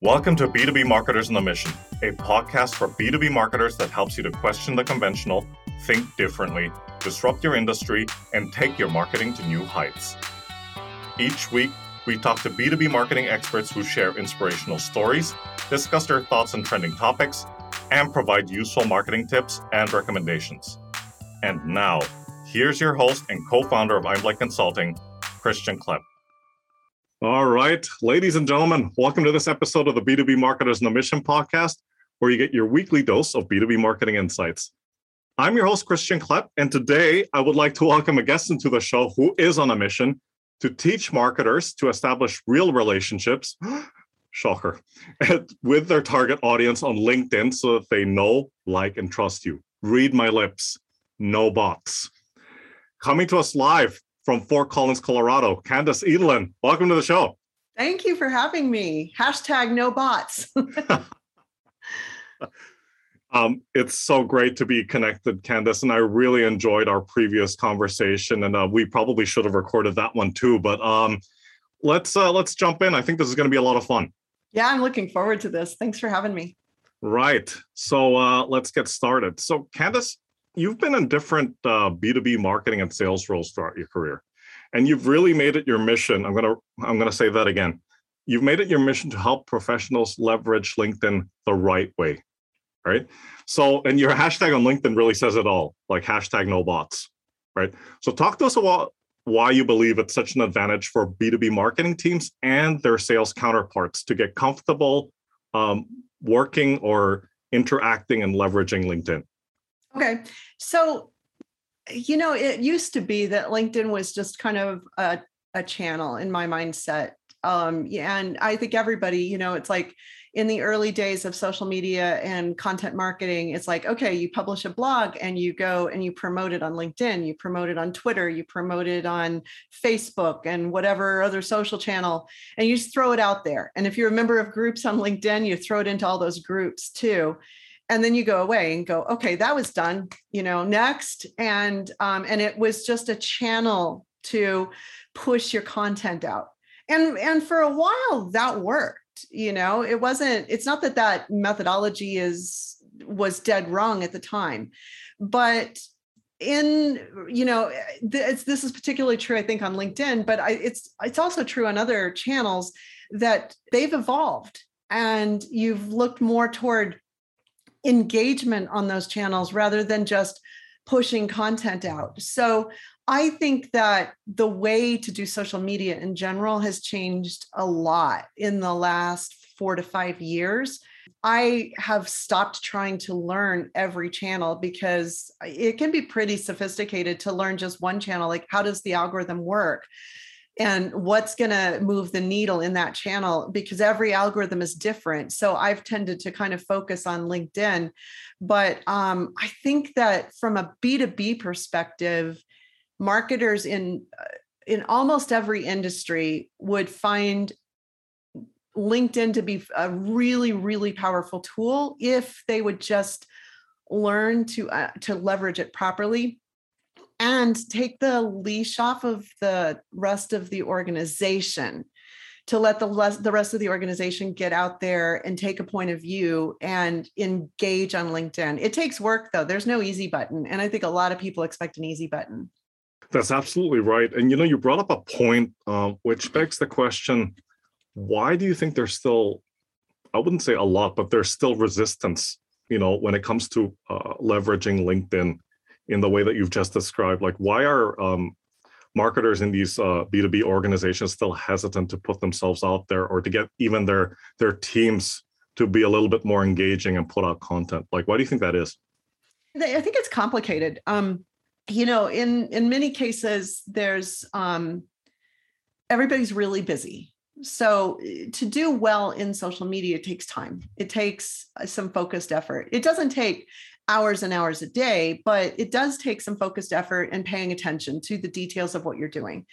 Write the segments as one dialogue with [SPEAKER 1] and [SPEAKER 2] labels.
[SPEAKER 1] Welcome to B2B Marketers on the Mission, a podcast for B2B marketers that helps you to question the conventional, think differently, disrupt your industry, and take your marketing to new heights. Each week, we talk to B2B marketing experts who share inspirational stories, discuss their thoughts on trending topics, and provide useful marketing tips and recommendations. And now, here's your host and co founder of Einblick Consulting, Christian Klepp. All right, ladies and gentlemen, welcome to this episode of the B2B Marketers on a Mission podcast, where you get your weekly dose of B2B marketing insights. I'm your host, Christian Klepp, and today I would like to welcome a guest into the show who is on a mission to teach marketers to establish real relationships, shocker, with their target audience on LinkedIn so that they know, like, and trust you. Read my lips, no bots. Coming to us live from Fort Collins, Colorado. Candyce Edelen, welcome to the show.
[SPEAKER 2] Thank you for having me. Hashtag no bots.
[SPEAKER 1] um, it's so great to be connected, Candyce, and I really enjoyed our previous conversation. And uh, we probably should have recorded that one too. But um, let's uh, let's jump in. I think this is going to be a lot of fun.
[SPEAKER 2] Yeah, I'm looking forward to this. Thanks for having me.
[SPEAKER 1] Right. So uh, let's get started. So, Candyce, you've been in different uh, B2B marketing and sales roles throughout your career. And you've really made it your mission. I'm gonna I'm gonna say that again. You've made it your mission to help professionals leverage LinkedIn the right way. Right. So, and your hashtag on LinkedIn really says it all, like hashtag no bots. Right. So talk to us about why you believe it's such an advantage for B2B marketing teams and their sales counterparts to get comfortable um, working or interacting and leveraging LinkedIn.
[SPEAKER 2] Okay. So, you know, it used to be that LinkedIn was just kind of a, a channel in my mindset. Um, and I think everybody, you know, it's like in the early days of social media and content marketing, it's like, okay, you publish a blog and you go and you promote it on LinkedIn, you promote it on Twitter, you promote it on Facebook and whatever other social channel, and you just throw it out there. And if you're a member of groups on LinkedIn, you throw it into all those groups too and then you go away and go okay that was done you know next. And um, and it was just a channel to push your content out. And and for a while that worked you know? It wasn't it's not that that methodology is was dead wrong at the time but in you know this, this is particularly true i think on linkedin but I, it's it's also true on other channels that they've evolved and you've looked more toward engagement on those channels rather than just pushing content out. So I think that the way to do social media in general has changed a lot in the last four to five years. I have stopped trying to learn every channel because it can be pretty sophisticated to learn just one channel. Like, how does the algorithm work? And what's going to move the needle in that channel because every algorithm is different. So i've tended to kind of focus on linkedin but um, i think that from a b2b perspective marketers in uh, in almost every industry would find linkedin to be a really really powerful tool if they would just learn to uh, to leverage it properly and take the leash off of the rest of the organization to let the, the rest of the organization get out there and take a point of view and engage on LinkedIn. It takes work though. There's no easy button. And I think a lot of people expect an easy button.
[SPEAKER 1] That's absolutely right. And you know, you brought up a point uh, which begs the question why do you think there's still, I wouldn't say a lot, but there's still resistance, you know, when it comes to uh, leveraging LinkedIn in the way that you've just described? Like why are um, marketers in these uh, b2b organizations still hesitant to put themselves out there or to get even their their teams to be a little bit more engaging and put out content? Like why do you think that is?
[SPEAKER 2] I think it's complicated. Um you know in in many cases there's um everybody's really busy. So to do well in social media it takes time. It takes uh, some focused effort. It doesn't take hours and hours a day, but it does take some focused effort and paying attention to the details of what you're doing.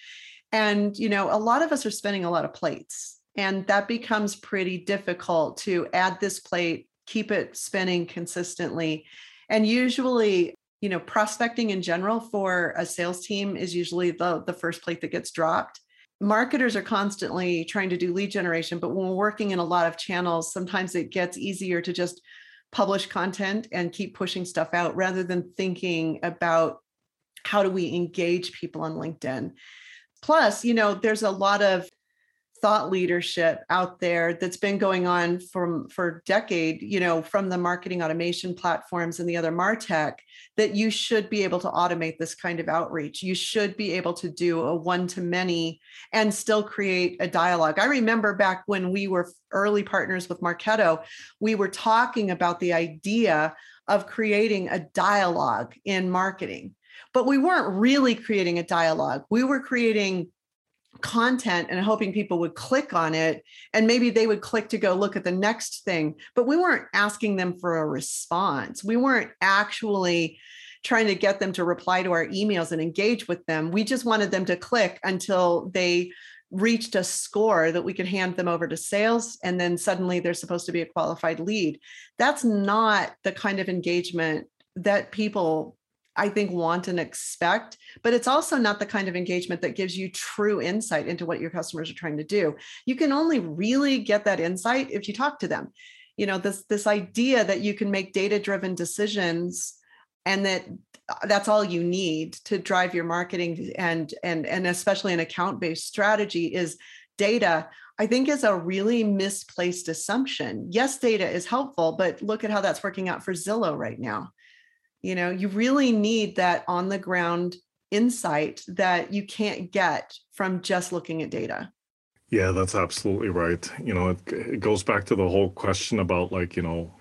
[SPEAKER 2] And, you know, a lot of us are spinning a lot of plates, and that becomes pretty difficult to add this plate, keep it spinning consistently. And usually, you know, prospecting in general for a sales team is usually the, the first plate that gets dropped. marketers are constantly trying to do lead generation, but when we're working in a lot of channels, sometimes it gets easier to just publish content and keep pushing stuff out rather than thinking about how do we engage people on LinkedIn. Plus, you know, there's a lot of thought leadership out there that's been going on from for decade you know from the marketing automation platforms and the other martech that you should be able to automate this kind of outreach. You should be able to do a one to many and still create a dialogue. I remember back when we were early partners with marketo we were talking about the idea of creating a dialogue in marketing but we weren't really creating a dialogue. We were creating content and hoping people would click on it and maybe they would click to go look at the next thing. But we weren't asking them for a response. We weren't actually trying to get them to reply to our emails and engage with them. We just wanted them to click until they reached a score that we could hand them over to sales and then suddenly they're supposed to be a qualified lead. That's not the kind of engagement that people I think, want and expect, but it's also not the kind of engagement that gives you true insight into what your customers are trying to do. You can only really get that insight if you talk to them. You know, this this idea that you can make data-driven decisions and that uh, that's all you need to drive your marketing and and and especially an account-based strategy is data I think is a really misplaced assumption. Yes, data is helpful, but look at how that's working out for Zillow right now you know you really need that on the ground insight that you can't get from just looking at data.
[SPEAKER 1] Yeah that's absolutely right. You know it, it goes back to the whole question about like you know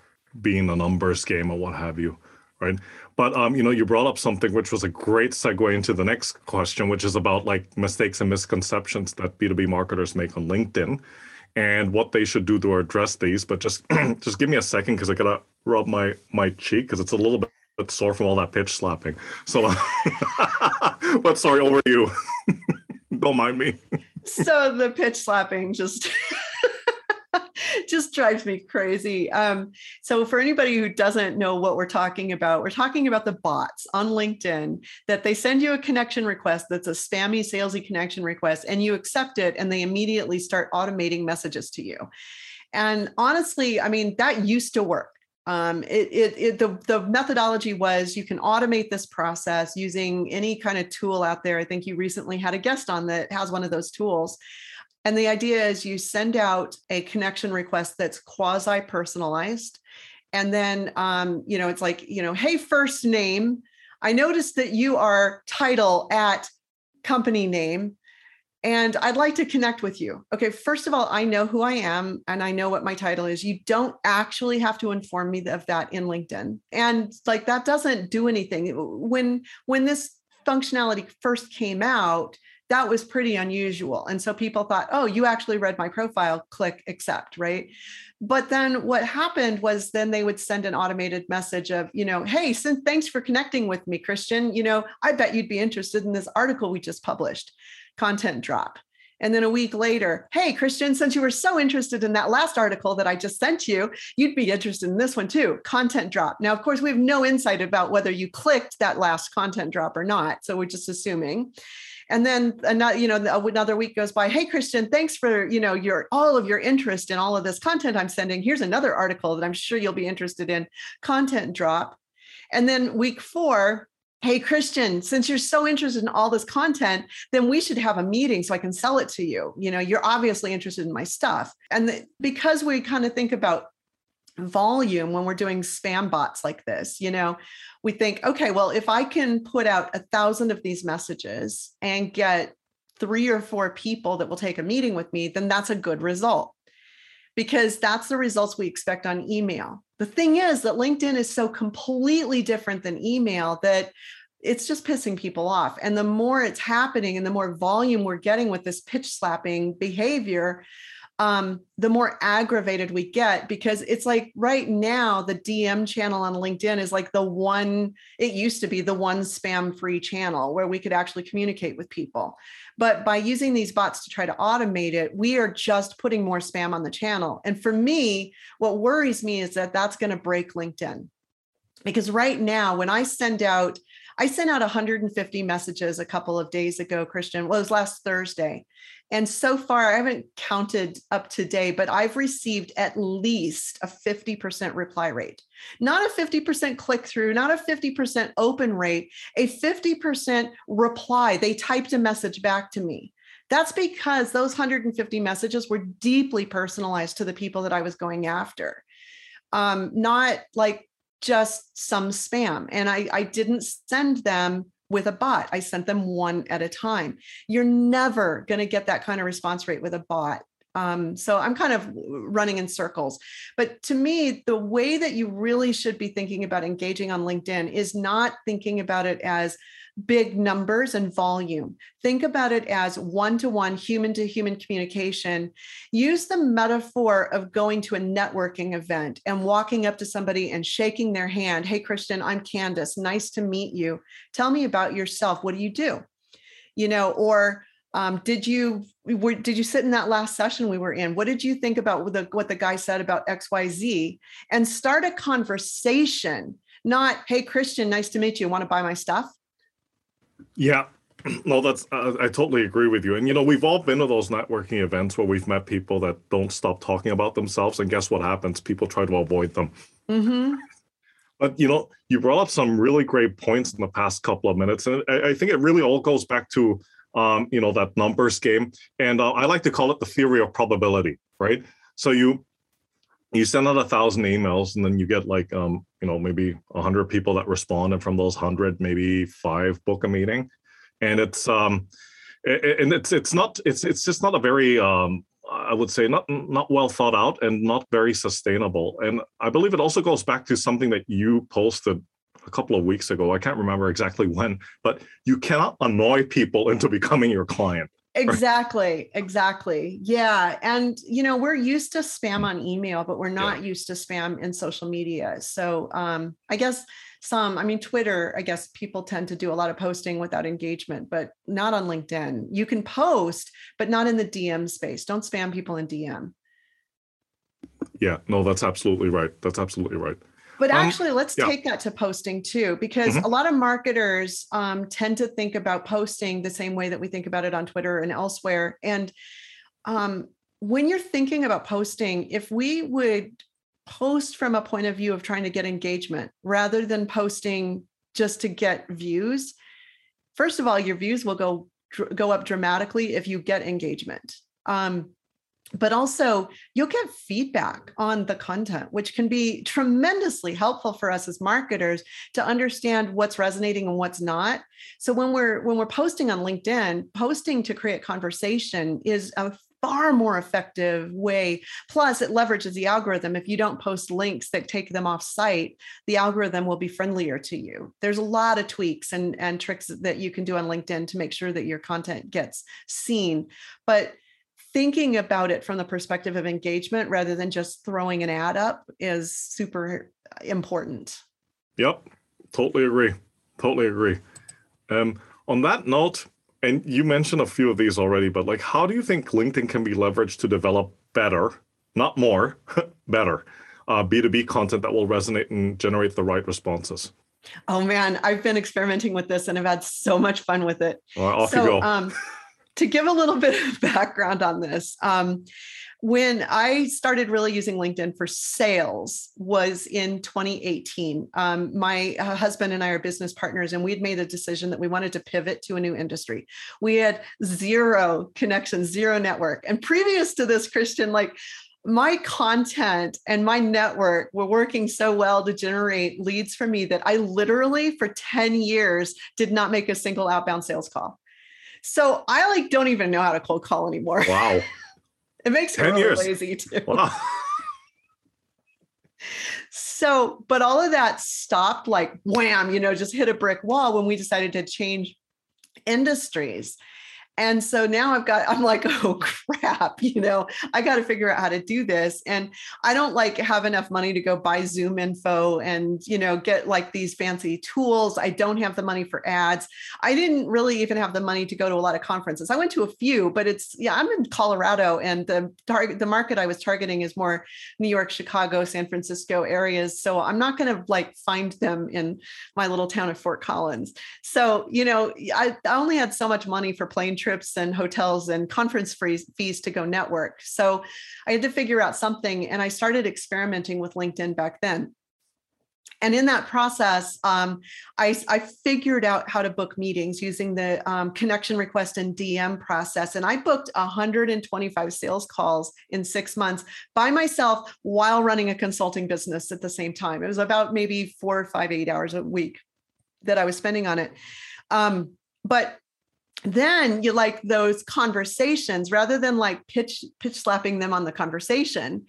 [SPEAKER 1] being a numbers game or what have you right? But um you know you brought up something which was a great segue into the next question which is about like mistakes and misconceptions that b2b marketers make on linkedin and what they should do to address these. But just just give me a second because i gotta rub my my cheek because it's a little bit but sore from all that pitch slapping. So, but sorry, over you. Don't mind me.
[SPEAKER 2] so the pitch slapping just just drives me crazy. Um, so for anybody who doesn't know what we're talking about, we're talking about the bots on LinkedIn that they send you a connection request that's a spammy, salesy connection request, and you accept it, and they immediately start automating messages to you. And honestly, I mean, that used to work um, it, it, it, the, the methodology was you can automate this process using any kind of tool out there. I think you recently had a guest on that has one of those tools. And the idea is you send out a connection request that's quasi personalized. And then, um, you know, it's like, you know, hey, first name, I noticed that you are title at company name and I'd like to connect with you. Okay, first of all, I know who I am and I know what my title is. You don't actually have to inform me of that in LinkedIn. And like that doesn't do anything. When when this functionality first came out, that was pretty unusual. And so people thought, "Oh, you actually read my profile, click accept," right? But then what happened was then they would send an automated message of, you know, hey, thanks for connecting with me, Christian. You know, I bet you'd be interested in this article we just published content drop. And then a week later, hey, Christian, since you were so interested in that last article that I just sent you, you'd be interested in this one too content drop. Now, of course, we have no insight about whether you clicked that last content drop or not. So we're just assuming. And then another, you know, uh, another week goes by. Hey, Christian, thanks for, you know, your all of your interest in all of this content I'm sending. Here's another article that I'm sure you'll be interested in. Content drop. And then week four, hey christian since you're so interested in all this content then we should have a meeting so i can sell it to you. You know you're obviously interested in my stuff. And the, because we kind of think about volume when we're doing spam bots like this you know we think okay well if i can put out a thousand of these messages and get three or four people that will take a meeting with me then that's a good result because that's the results we expect on email. The thing is that LinkedIn is so completely different than email that it's just pissing people off. And the more it's happening and the more volume we're getting with this pitch slapping behavior, um, the more aggravated we get because it's like right now the DM channel on LinkedIn is like the one, it used to be the one spam free channel where we could actually communicate with people. But by using these bots to try to automate it, we are just putting more spam on the channel. And for me, what worries me is that that's going to break LinkedIn. Because right now, when I send out, I sent out 150 messages a couple of days ago, Christian. Well, it was last Thursday. And so far, I haven't counted up to date, but I've received at least a 50% reply rate. Not a 50% click through, not a 50% open rate, a 50% reply. They typed a message back to me. That's because those 150 messages were deeply personalized to the people that I was going after. Um, not like just some spam. And I, I didn't send them with a bot. I sent them one at a time. You're never going to get that kind of response rate with a bot. Um, so I'm kind of running in circles. But to me, the way that you really should be thinking about engaging on LinkedIn is not thinking about it as big numbers and volume. Think about it as one to one, human to human communication. Use the metaphor of going to a networking event and walking up to somebody and shaking their hand. Hey, Christian, I'm Candyce. Nice to meet you. Tell me about yourself. What do you do? You know, or um, did you were, did you sit in that last session we were in? What did you think about the, what the guy said about X, Y, Z? And start a conversation. Not, hey, Christian, nice to meet you. Want to buy my stuff?
[SPEAKER 1] Yeah. No, that's uh, I totally agree with you. And you know, we've all been to those networking events where we've met people that don't stop talking about themselves, and guess what happens? People try to avoid them. Mm-hmm. But you know, you brought up some really great points in the past couple of minutes, and I, I think it really all goes back to um, you know that numbers game, and uh, I like to call it the theory of probability, right? So you you send out a thousand emails and then you get like um you know maybe a hundred people that respond and from those hundred maybe five book a meeting. And it's um and it's it's not it's it's just not a very um i would say not not well thought out and not very sustainable. And i believe it also goes back to something that you posted a couple of weeks ago. I can't remember exactly when but you cannot annoy people into becoming your client
[SPEAKER 2] exactly exactly. Yeah and you know we're used to spam on email but we're not yeah. used to spam in social media. So um i guess some i mean twitter i guess people tend to do a lot of posting without engagement but not on linkedin. You can post but not in the dm space. Don't spam people in dm
[SPEAKER 1] yeah no that's absolutely right. That's absolutely right
[SPEAKER 2] but um, actually, um, let's yeah. take that to posting too, because mm-hmm. a lot of marketers um, tend to think about posting the same way that we think about it on Twitter and elsewhere. And um, when you're thinking about posting, if we would post from a point of view of trying to get engagement rather than posting just to get views, first of all, your views will go go up dramatically if you get engagement. Um, but also you'll get feedback on the content which can be tremendously helpful for us as marketers to understand what's resonating and what's not. So when we're when we're posting on linkedin posting to create conversation is a far more effective way. Plus it leverages the algorithm. If you don't post links that take them off site the algorithm will be friendlier to you. There's a lot of tweaks and and tricks that you can do on linkedin to make sure that your content gets seen. But thinking about it from the perspective of engagement rather than just throwing an ad up is super important.
[SPEAKER 1] Yep, totally agree. Totally agree. Um, on that note, and you mentioned a few of these already, but like, how do you think LinkedIn can be leveraged to develop better, not more, better uh, B2B content that will resonate and generate the right responses?
[SPEAKER 2] Oh man, I've been experimenting with this and I've had so much fun with it.
[SPEAKER 1] Well, off so, you go. Um,
[SPEAKER 2] to give a little bit of background on this, um, when I started really using LinkedIn for sales was in 2018. Um, my uh, husband and I are business partners, and we had made a decision that we wanted to pivot to a new industry. We had zero connections, zero network. And previous to this, Christian, like my content and my network were working so well to generate leads for me that I literally, for 10 years, did not make a single outbound sales call. So I like don't even know how to cold call anymore.
[SPEAKER 1] Wow.
[SPEAKER 2] it makes me really years. lazy too. Wow. so, but all of that stopped like wham, you know, just hit a brick wall when we decided to change industries. And so now I've got, I'm like, oh crap, you know, I got to figure out how to do this. And I don't like have enough money to go buy ZoomInfo and, you know, get like these fancy tools. I don't have the money for ads. I didn't really even have the money to go to a lot of conferences. I went to a few, but it's, yeah, I'm in Colorado and the target, the market I was targeting is more New York, Chicago, San Francisco areas. So I'm not going to like find them in my little town of Fort Collins. So, you know, I, only had so much money for plane trips and hotels and conference fees, to go network. So I had to figure out something and I started experimenting with LinkedIn back then and in that process, um, I, I, figured out how to book meetings using the um, connection request and DM process. And I booked 125 sales calls in six months by myself while running a consulting business at the same time. It was about maybe four or five, eight hours a week that I was spending on it. Um, but then you like those conversations rather than like pitch pitch slapping them on the conversation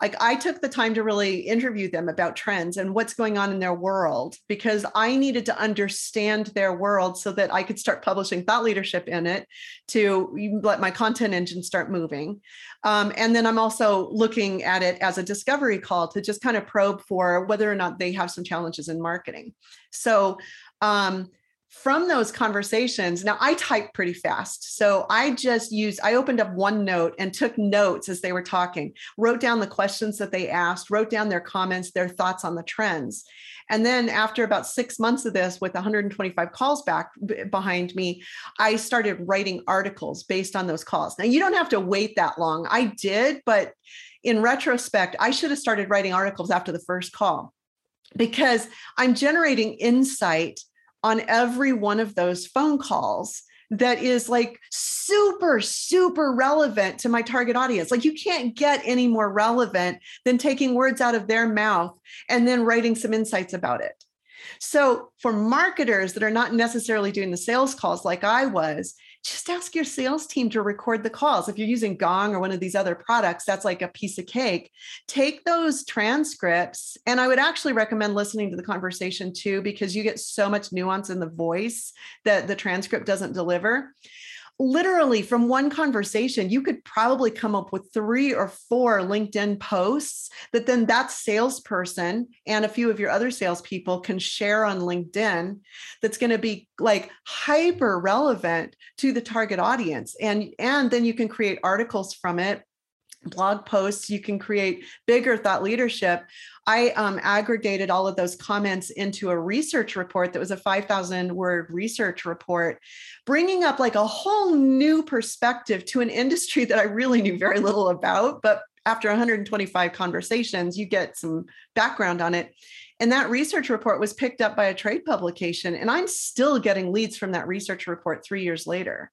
[SPEAKER 2] like I took the time to really interview them about trends and what's going on in their world because I needed to understand their world so that I could start publishing thought leadership in it to let my content engine start moving. Um, and then I'm also looking at it as a discovery call to just kind of probe for whether or not they have some challenges in marketing. So um, from those conversations, now I type pretty fast. So I just used, I opened up OneNote and took notes as they were talking, wrote down the questions that they asked, wrote down their comments, their thoughts on the trends. And then after about six months of this, with 125 calls back behind me, I started writing articles based on those calls. Now you don't have to wait that long. I did, but in retrospect, I should have started writing articles after the first call because I'm generating insight on every one of those phone calls that is like super, super relevant to my target audience. Like you can't get any more relevant than taking words out of their mouth and then writing some insights about it. So for marketers that are not necessarily doing the sales calls like I was, just ask your sales team to record the calls. If you're using Gong or one of these other products, that's like a piece of cake. Take those transcripts. And I would actually recommend listening to the conversation too, because you get so much nuance in the voice that the transcript doesn't deliver literally from one conversation, you could probably come up with three or four LinkedIn posts that then that salesperson and a few of your other salespeople can share on LinkedIn that's going to be like hyper relevant to the target audience. And, and then you can create articles from it blog posts you can create bigger thought leadership. I um, aggregated all of those comments into a research report that was a 5000 word research report bringing up like a whole new perspective to an industry that i really knew very little about but after 125 conversations you get some background on it. And that research report was picked up by a trade publication and i'm still getting leads from that research report three years later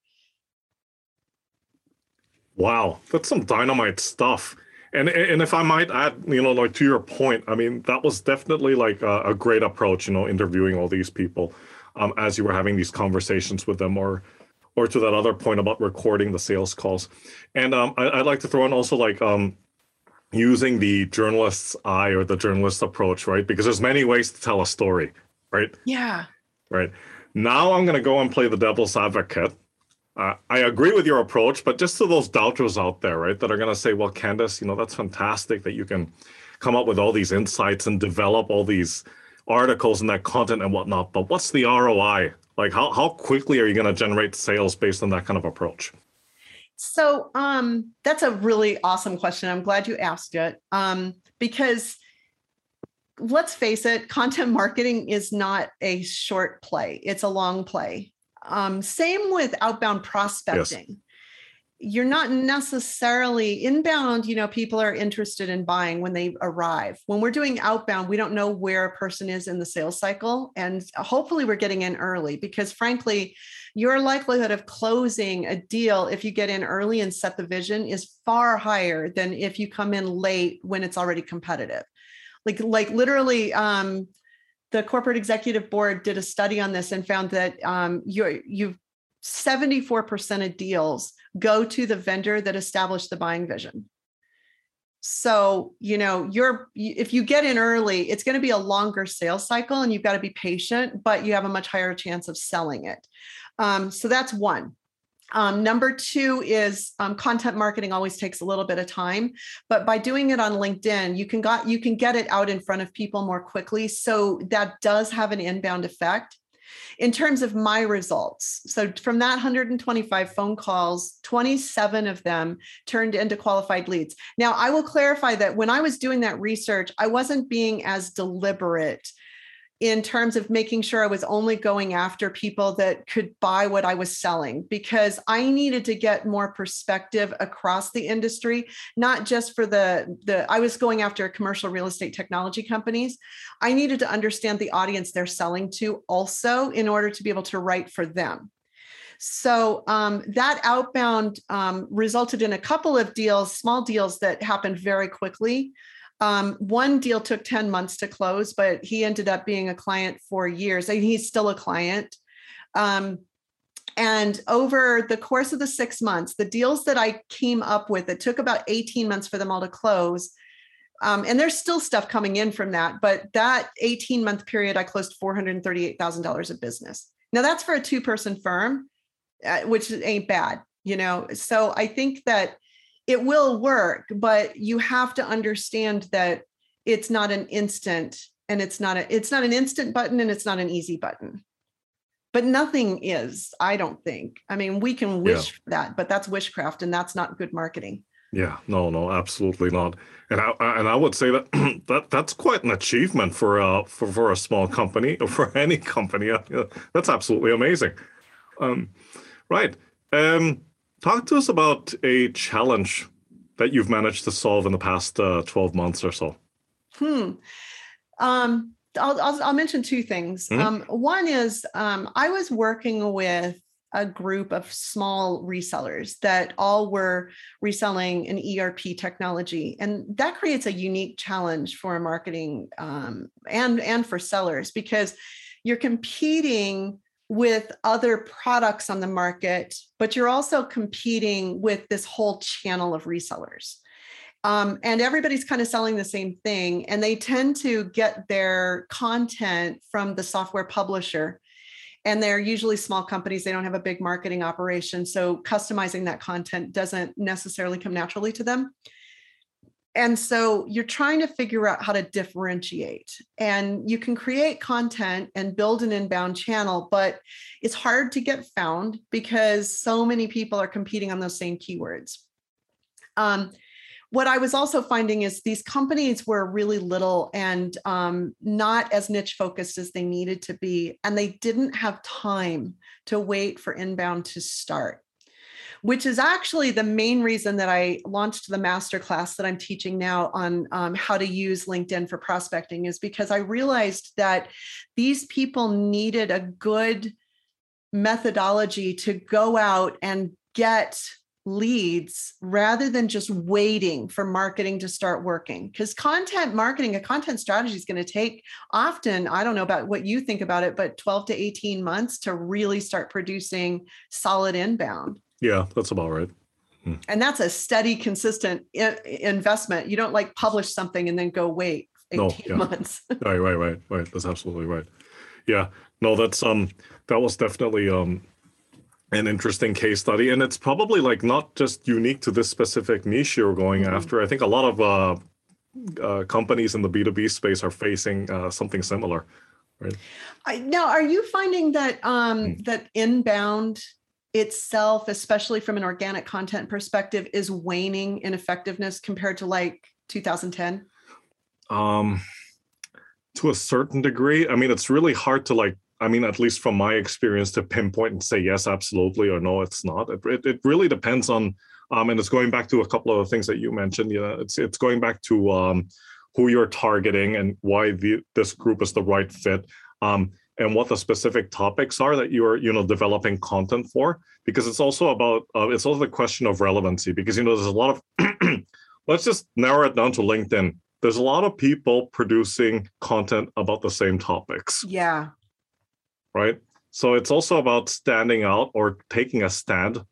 [SPEAKER 1] Wow, that's some dynamite stuff. And and if I might add, you know, like to your point, I mean, that was definitely like a, a great approach, you know, interviewing all these people um, as you were having these conversations with them, or or to that other point about recording the sales calls. And um, I, would like to throw in also like um, using the journalist's eye or the journalist approach, right? Because there's many ways to tell a story, right?
[SPEAKER 2] Yeah.
[SPEAKER 1] Right. Now I'm going to go and play the devil's advocate uh, I agree with your approach, but just to those doubters out there, right, that are going to say, well, Candyce, you know, that's fantastic that you can come up with all these insights and develop all these articles and that content and whatnot. But what's the ROI? Like, how, how quickly are you going to generate sales based on that kind of approach?
[SPEAKER 2] So, um, that's a really awesome question. I'm glad you asked it um, because let's face it, content marketing is not a short play, it's a long play. Um, same with outbound prospecting. Yes. You're not necessarily inbound, you know, people are interested in buying when they arrive. When we're doing outbound, we don't know where a person is in the sales cycle. And hopefully we're getting in early because, frankly, your likelihood of closing a deal if you get in early and set the vision is far higher than if you come in late when it's already competitive like like literally um the corporate executive board did a study on this and found that um, you you 74% of deals go to the vendor that established the buying vision. So, you know, you're if you get in early, it's going to be a longer sales cycle and you've got to be patient, but you have a much higher chance of selling it. Um, so that's one. Um, number two is um, content marketing always takes a little bit of time, but by doing it on LinkedIn, you can got you can get it out in front of people more quickly. So that does have an inbound effect. In terms of my results, so from that 125 phone calls, 27 of them turned into qualified leads. Now, I will clarify that when I was doing that research, I wasn't being as deliberate in terms of making sure I was only going after people that could buy what I was selling because I needed to get more perspective across the industry, not just for the the I was going after commercial real estate technology companies. I needed to understand the audience they're selling to also in order to be able to write for them. So um, that outbound um, resulted in a couple of deals, small deals that happened very quickly. Um, one deal took 10 months to close, but he ended up being a client for years and he's still a client. Um, and over the course of the six months, the deals that I came up with, it took about 18 months for them all to close. Um, and there's still stuff coming in from that, but that 18 month period, I closed $438,000 of business. Now that's for a two person firm, uh, which ain't bad, you know? So I think that it will work, but you have to understand that it's not an instant and it's not a it's not an instant button and it's not an easy button. But nothing is, I don't think. I mean, we can wish yeah. that, but that's wishcraft and that's not good marketing.
[SPEAKER 1] Yeah, no, no, absolutely not. And I and I would say that that that's quite an achievement for a for, for a small company or for any company. That's absolutely amazing. Um, right. Um, Talk to us about a challenge that you've managed to solve in the past uh, 12 months or so.
[SPEAKER 2] Hmm. Um, I'll, I'll, I'll, mention two things. Mm-hmm. Um, one is um, I was working with a group of small resellers that all were reselling an ERP technology, and that creates a unique challenge for marketing um, and and for sellers because you're competing with other products on the market, but you're also competing with this whole channel of resellers. Um, and everybody's kind of selling the same thing, and they tend to get their content from the software publisher. And they're usually small companies, they don't have a big marketing operation. So customizing that content doesn't necessarily come naturally to them and so you're trying to figure out how to differentiate. And you can create content and build an inbound channel but it's hard to get found because so many people are competing on those same keywords. Um, what i was also finding is these companies were really little and um, not as niche focused as they needed to be and they didn't have time to wait for inbound to start which is actually the main reason that I launched the masterclass that I'm teaching now on um, how to use LinkedIn for prospecting, is because I realized that these people needed a good methodology to go out and get leads rather than just waiting for marketing to start working. Because content marketing a content strategy is going to take often i don't know about what you think about it but 12 to 18 months to really start producing solid inbound
[SPEAKER 1] yeah, that's about right.
[SPEAKER 2] Hmm. And that's a steady, consistent I- investment. You don't like publish something and then go wait 18 no, yeah. months.
[SPEAKER 1] right, right, right, right. That's absolutely right. Yeah. No, that's um that was definitely um an interesting case study. And it's probably like not just unique to this specific niche you're going mm-hmm. after. I think a lot of uh uh, companies in the B2B space are facing uh, something similar. Right.
[SPEAKER 2] I, now, are you finding that um, mm. that inbound itself, especially from an organic content perspective, is waning in effectiveness compared to like 2010? Um,
[SPEAKER 1] to a certain degree. I mean, it's really hard to like, I mean, at least from my experience, to pinpoint and say yes, absolutely, or no, it's not. It, it, it really depends on, um, and it's going back to a couple of the things that you mentioned. You know, it's it's going back to um, who you're targeting and why the, this group is the right fit. Um, and what the specific topics are that you are you know developing content for because it's also about uh, it's also the question of relevancy because you know there's a lot of let's just narrow it down to linkedin. There's a lot of people producing content about the same topics.
[SPEAKER 2] Yeah.
[SPEAKER 1] Right? So it's also about standing out or taking a stand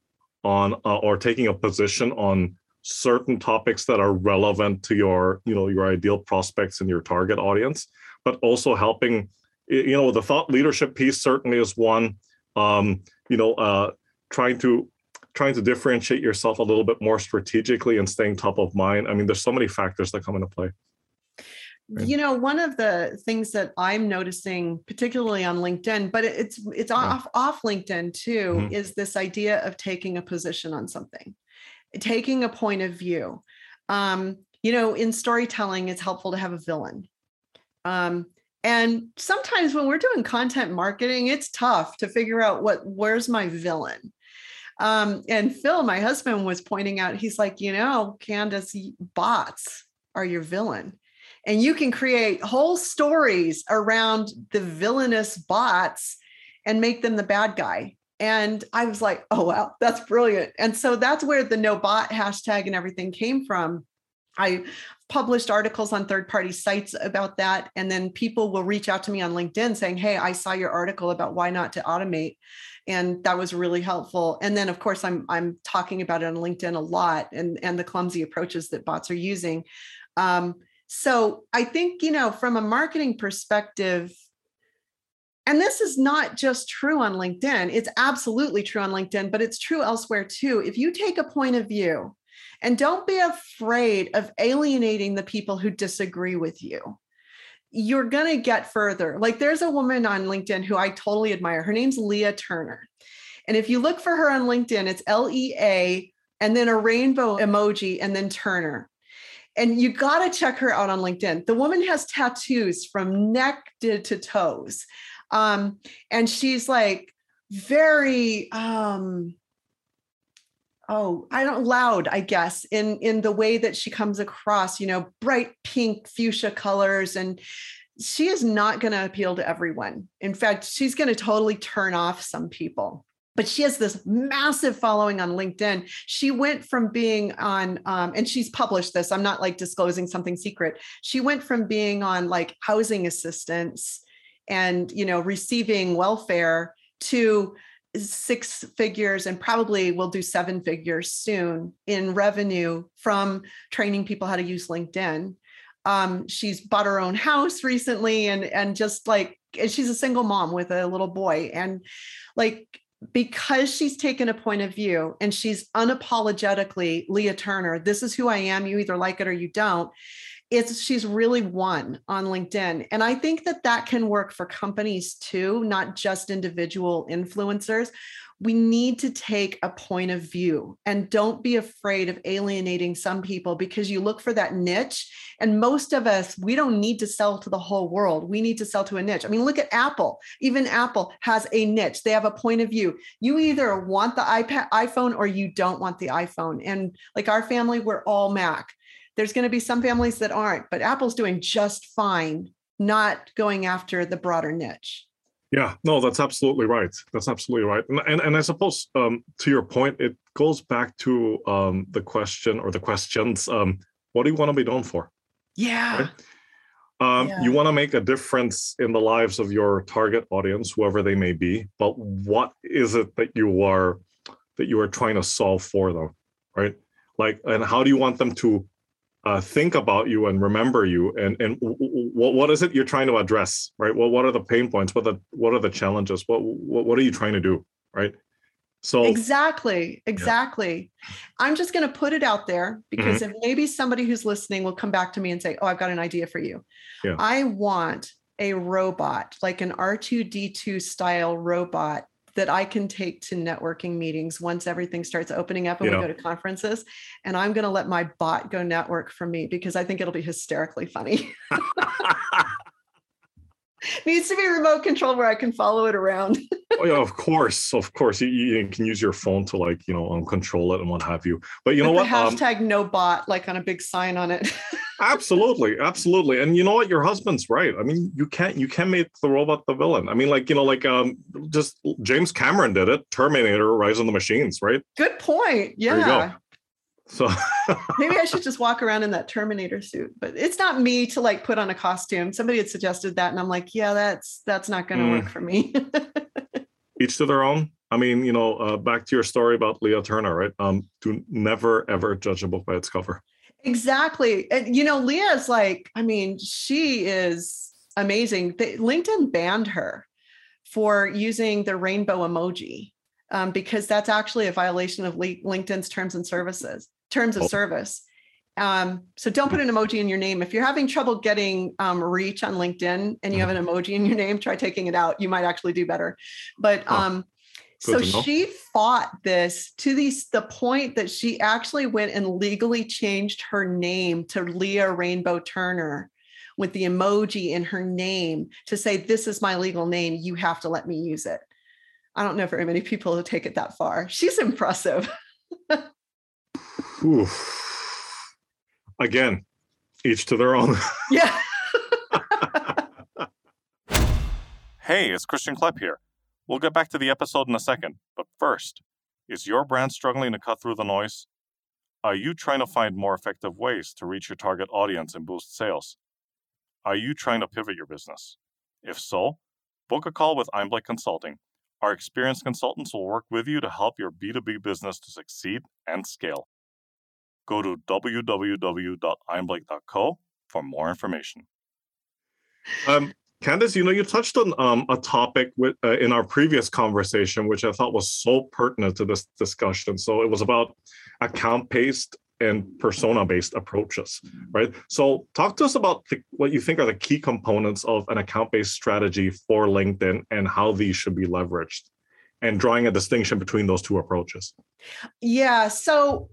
[SPEAKER 1] on uh, or taking a position on certain topics that are relevant to your you know your ideal prospects and your target audience but also helping you know the thought leadership piece certainly is one um, you know uh, trying to trying to differentiate yourself a little bit more strategically and staying top of mind i mean there's so many factors that come into play
[SPEAKER 2] right? you know one of the things that i'm noticing particularly on linkedin but it's it's yeah. off off linkedin too mm-hmm. is this idea of taking a position on something taking a point of view um, you know in storytelling it's helpful to have a villain um, And sometimes when we're doing content marketing, it's tough to figure out what where's my villain. Um, and Phil, my husband, was pointing out, he's like, you know, Candyce, bots are your villain. And you can create whole stories around the villainous bots and make them the bad guy. And I was like, oh, wow, that's brilliant. And so that's where the no bot hashtag and everything came from. I published articles on third party sites about that. And then people will reach out to me on LinkedIn saying, hey, I saw your article about why not to automate. And that was really helpful. And then of course I'm I'm talking about it on LinkedIn a lot and, and the clumsy approaches that bots are using. Um, so I think, you know, from a marketing perspective, and this is not just true on LinkedIn, it's absolutely true on LinkedIn, but it's true elsewhere too. If you take a point of view and don't be afraid of alienating the people who disagree with you, you're going to get further. Like there's a woman on LinkedIn who I totally admire. Her name's Leah Turner. And if you look for her on LinkedIn, it's L E A and then a rainbow emoji and then Turner and you got to check her out on LinkedIn. The woman has tattoos from neck to, to toes. Um, and she's like very um oh i don't loud i guess in in the way that she comes across you know bright pink fuchsia colors and she is not going to appeal to everyone in fact she's going to totally turn off some people but she has this massive following on LinkedIn. She went from being on, um, and she's published this. I'm not like disclosing something secret. She went from being on like housing assistance and you know receiving welfare to six figures and probably will do seven figures soon in revenue from training people how to use LinkedIn. Um, she's bought her own house recently and and just like she's a single mom with a little boy and like because she's taken a point of view and she's unapologetically Leah Turner, this is who I am. You either like it or you don't. It's she's really won on LinkedIn. And I think that that can work for companies too, not just individual influencers we need to take a point of view and don't be afraid of alienating some people because you look for that niche. And most of us, we don't need to sell to the whole world. We need to sell to a niche. I mean, look at Apple. Even Apple has a niche, they have a point of view. You either want the iPad, iPhone or you don't want the iPhone. And like our family, we're all Mac. There's going to be some families that aren't, but Apple's doing just fine, not going after the broader niche.
[SPEAKER 1] Yeah, no, that's absolutely right. That's absolutely right. And and, and I suppose um, to your point, it goes back to um, the question or the questions. Um, what do you want to be known for?
[SPEAKER 2] Yeah. Right?
[SPEAKER 1] Um, yeah. You want to make a difference in the lives of your target audience, whoever they may be. But what is it that you are that you are trying to solve for them, right? Like, and how do you want them to uh, think about you and remember you and and what what is it you're trying to address right well what are the pain points what are the what are the challenges what what, what are you trying to do right
[SPEAKER 2] so exactly exactly yeah. i'm just going to put it out there because mm-hmm. if maybe somebody who's listening will come back to me and say oh i've got an idea for you yeah. i want a robot like an r2d2 style robot that I can take to networking meetings once everything starts opening up and yeah. we go to conferences. And I'm going to let my bot go network for me because I think it'll be hysterically funny. needs to be remote control where I can follow it around.
[SPEAKER 1] oh yeah, of course, of course. You, you, can use your phone to like you know uncontrol it and what have you. But you With know what?
[SPEAKER 2] Um hashtag um, no bot like on a big sign on it.
[SPEAKER 1] absolutely, absolutely. And you know what? Your husband's right. I mean, you can't you can't make the robot the villain. I mean, like you know, like um, just James Cameron did it. Terminator: Rise of the Machines, right?
[SPEAKER 2] Good point. Yeah. So maybe I should just walk around in that Terminator suit. But it's not me to like put on a costume. Somebody had suggested that, and I'm like, yeah, that's that's not going to mm. work for me.
[SPEAKER 1] Each to their own. I mean, you know, uh, back to your story about Leah Turner, right? Um, do never ever judge a book by its cover.
[SPEAKER 2] Exactly, and you know, Leah is like, I mean, she is amazing. They, LinkedIn banned her for using the rainbow emoji um, because that's actually a violation of LinkedIn's terms and services terms of oh. service. Um, so don't put an emoji in your name. If you're having trouble getting um, reach on LinkedIn and you have an mm-hmm. emoji in your name, try taking it out. You might actually do better. But um, so she fought this to the, the point that she actually went and legally changed her name to Leah Rainbow Turner with the emoji in her name to say, This is my legal name. You have to let me use it. I don't know very many people who take it that far. She's impressive.
[SPEAKER 3] Again, each to their own.
[SPEAKER 2] yeah.
[SPEAKER 1] hey, it's Christian Klepp here. We'll get back to the episode in a second, but first, is your brand struggling to cut through the noise? Are you trying to find more effective ways to reach your target audience and boost sales? Are you trying to pivot your business? If so, book a call with Einblick Consulting. Our experienced consultants will work with you to help your B2B business to succeed and scale. Go to www.einblick.co for more information.
[SPEAKER 3] Um, Candyce, you know, you touched on um, a topic with, uh, in our previous conversation, which I thought was so pertinent to this discussion. So it was about account based and persona based approaches, right? So talk to us about the, what you think are the key components of an account based strategy for LinkedIn and how these should be leveraged and drawing a distinction between those two approaches.
[SPEAKER 2] Yeah. So,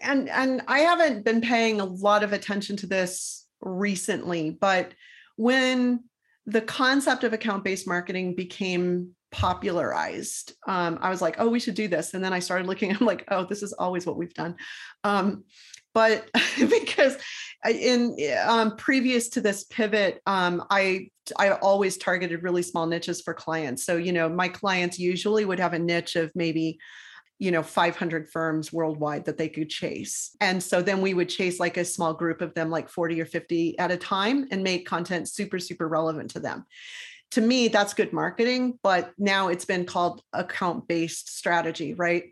[SPEAKER 2] and and I haven't been paying a lot of attention to this recently, but when the concept of account based marketing became popularized um, i was like oh we should do this. And then i started looking i'm like oh this is always what we've done. Um, but because in um, previous to this pivot um, i i always targeted really small niches for clients. So you know my clients usually would have a niche of maybe you know 500 firms worldwide that they could chase. And so then we would chase like a small group of them like 40 or 50 at a time and make content super super relevant to them. To me that's good marketing but now it's been called account based strategy right?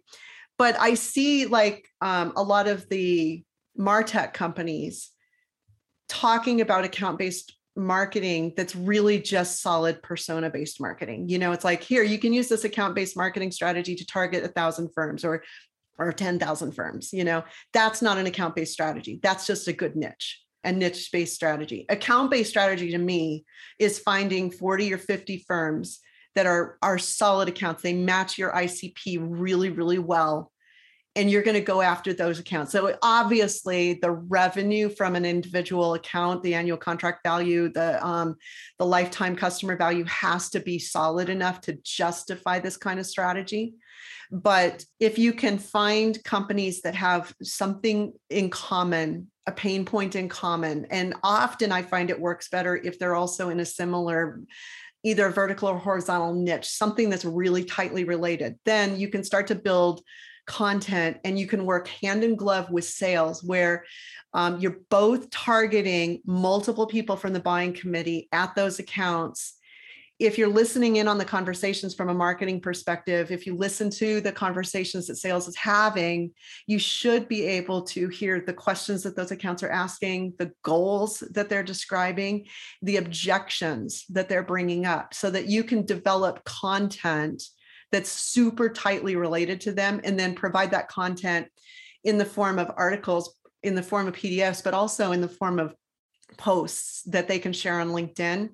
[SPEAKER 2] But i see like um, a lot of the martech companies talking about account based marketing that's really just solid persona based marketing. You know it's like here you can use this account based marketing strategy to target a thousand firms or or 10,000 firms you know? That's not an account based strategy. That's just a good niche a niche based strategy. Account based strategy to me is finding 40 or 50 firms that are are solid accounts. They match your ICP really really well and you're going to go after those accounts. So obviously, the revenue from an individual account, the annual contract value, the um, the lifetime customer value has to be solid enough to justify this kind of strategy. But if you can find companies that have something in common, a pain point in common, and often I find it works better if they're also in a similar either vertical or horizontal niche, something that's really tightly related, then you can start to build content and you can work hand in glove with sales where um, you're both targeting multiple people from the buying committee at those accounts. If you're listening in on the conversations from a marketing perspective, if you listen to the conversations that sales is having, you should be able to hear the questions that those accounts are asking, the goals that they're describing, the objections that they're bringing up, so that you can develop content that's super tightly related to them and then provide that content in the form of articles in the form of pdfs but also in the form of posts that they can share on linkedin.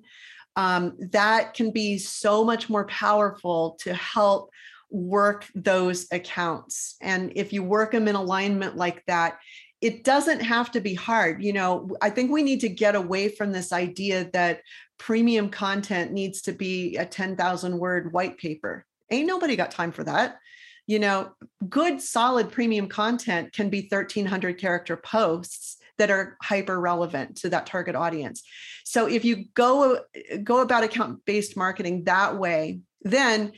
[SPEAKER 2] Um, that can be so much more powerful to help work those accounts. And if you work them in alignment like that it doesn't have to be hard. You know i think we need to get away from this idea that premium content needs to be a 10,000 word white paper Ain't nobody got time for that. You know, good, solid premium content can be 1,300 character posts that are hyper relevant to that target audience. So if you go go about account based marketing that way, then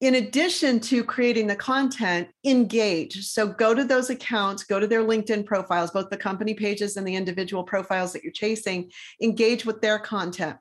[SPEAKER 2] in addition to creating the content, engage. So go to those accounts, go to their LinkedIn profiles, both the company pages and the individual profiles that you're chasing, engage with their content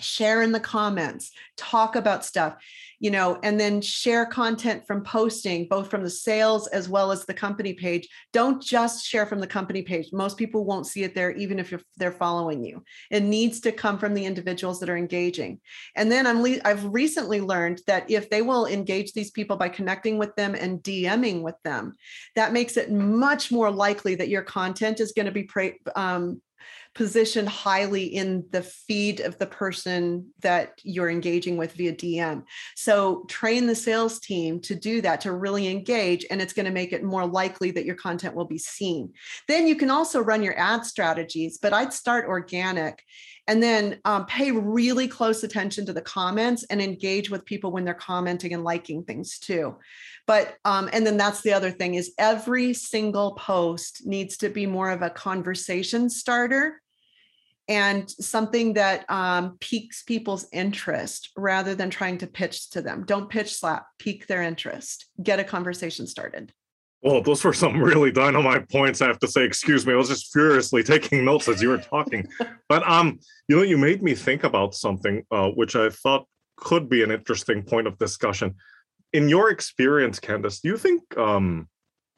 [SPEAKER 2] share in the comments talk about stuff you know and then share content from posting both from the sales as well as the company page. Don't just share from the company page. Most people won't see it there even if they're following you. It needs to come from the individuals that are engaging. And then i'm le- i've recently learned that if they will engage these people by connecting with them and dming with them that makes it much more likely that your content is going to be pra- um, positioned highly in the feed of the person that you're engaging with via DM. So train the sales team to do that, to really engage, and it's going to make it more likely that your content will be seen. Then you can also run your ad strategies, but I'd start organic and then um, pay really close attention to the comments and engage with people when they're commenting and liking things too but um, and then that's the other thing is every single post needs to be more of a conversation starter and something that um, piques people's interest rather than trying to pitch to them. Don't pitch slap, pique their interest, get a conversation started.
[SPEAKER 1] Well, those were some really dynamite points. I have to say, excuse me, I was just furiously taking notes as you were talking. but um, you know, you made me think about something uh, which I thought could be an interesting point of discussion. In your experience, Candyce, do you think um,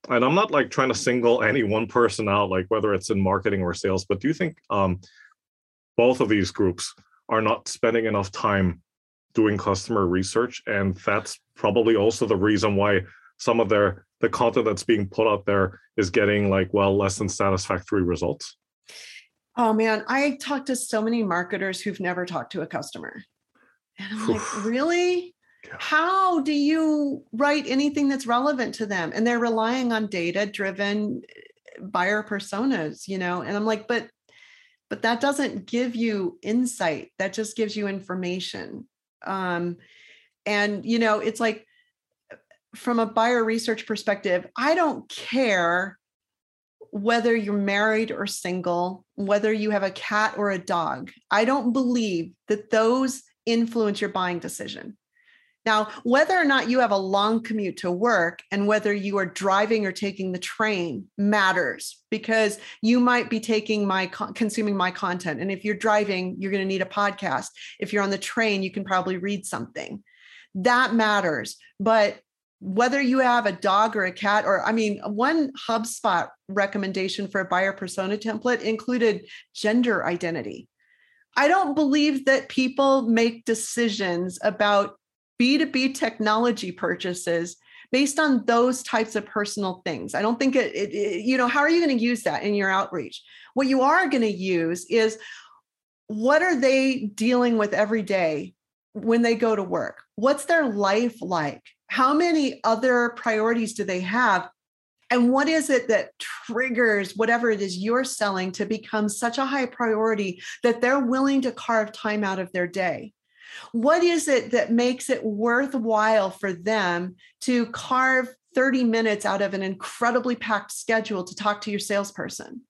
[SPEAKER 1] and I'm not like trying to single any one person out, like whether it's in marketing or sales, but do you think um, both of these groups are not spending enough time doing customer research and that's probably also the reason why some of their the content that's being put out there is getting like well less than satisfactory results.
[SPEAKER 2] Oh man i talk to so many marketers who've never talked to a customer. And i'm like really? Yeah. how do you write anything that's relevant to them? And they're relying on data driven eh, buyer personas you know? And i'm like but but that doesn't give you insight that just gives you information. Um, and you know it's like from a buyer research perspective i don't care whether you're married or single whether you have a cat or a dog. I don't believe that those influence your buying decision now, whether or not you have a long commute to work and whether you are driving or taking the train matters because you might be taking my consuming my content and if you're driving, you're going to need a podcast. If you're on the train, you can probably read something. That matters. But whether you have a dog or a cat or I mean, one HubSpot recommendation for a buyer persona template included gender identity. I don't believe that people make decisions about B2B technology purchases based on those types of personal things. I don't think it, it, it you know, how are you going to use that in your outreach? What you are going to use is what are they dealing with every day when they go to work? What's their life like? How many other priorities do they have? And what is it that triggers whatever it is you're selling to become such a high priority that they're willing to carve time out of their day? What is it that makes it worthwhile for them to carve 30 minutes out of an incredibly packed schedule to talk to your salesperson?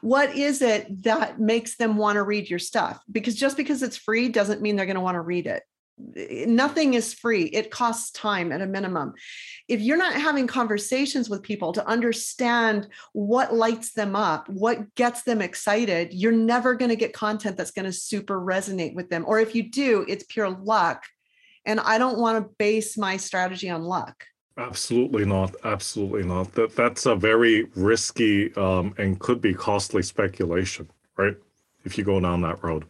[SPEAKER 2] What is it that makes them want to read your stuff? Because just because it's free doesn't mean they're going to want to read it nothing is free. It costs time at a minimum. If you're not having conversations with people to understand what lights them up what gets them excited you're never going to get content that's going to super resonate with them. Or if you do it's pure luck. And i don't want to base my strategy on luck.
[SPEAKER 1] Absolutely not. Absolutely not. That that's a very risky um, and could be costly speculation right? If you go down that road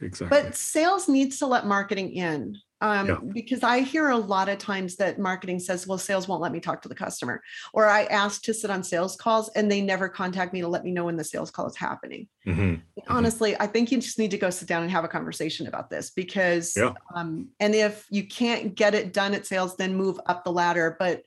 [SPEAKER 1] Exactly.
[SPEAKER 2] But sales needs to let marketing in. Um, yeah. because I hear a lot of times that marketing says, well, sales won't let me talk to the customer. Or I ask to sit on sales calls and they never contact me to let me know when the sales call is happening. Mm-hmm. mm-hmm. Honestly, I think you just need to go sit down and have a conversation about this because, yeah. um, and if you can't get it done at sales, then move up the ladder. But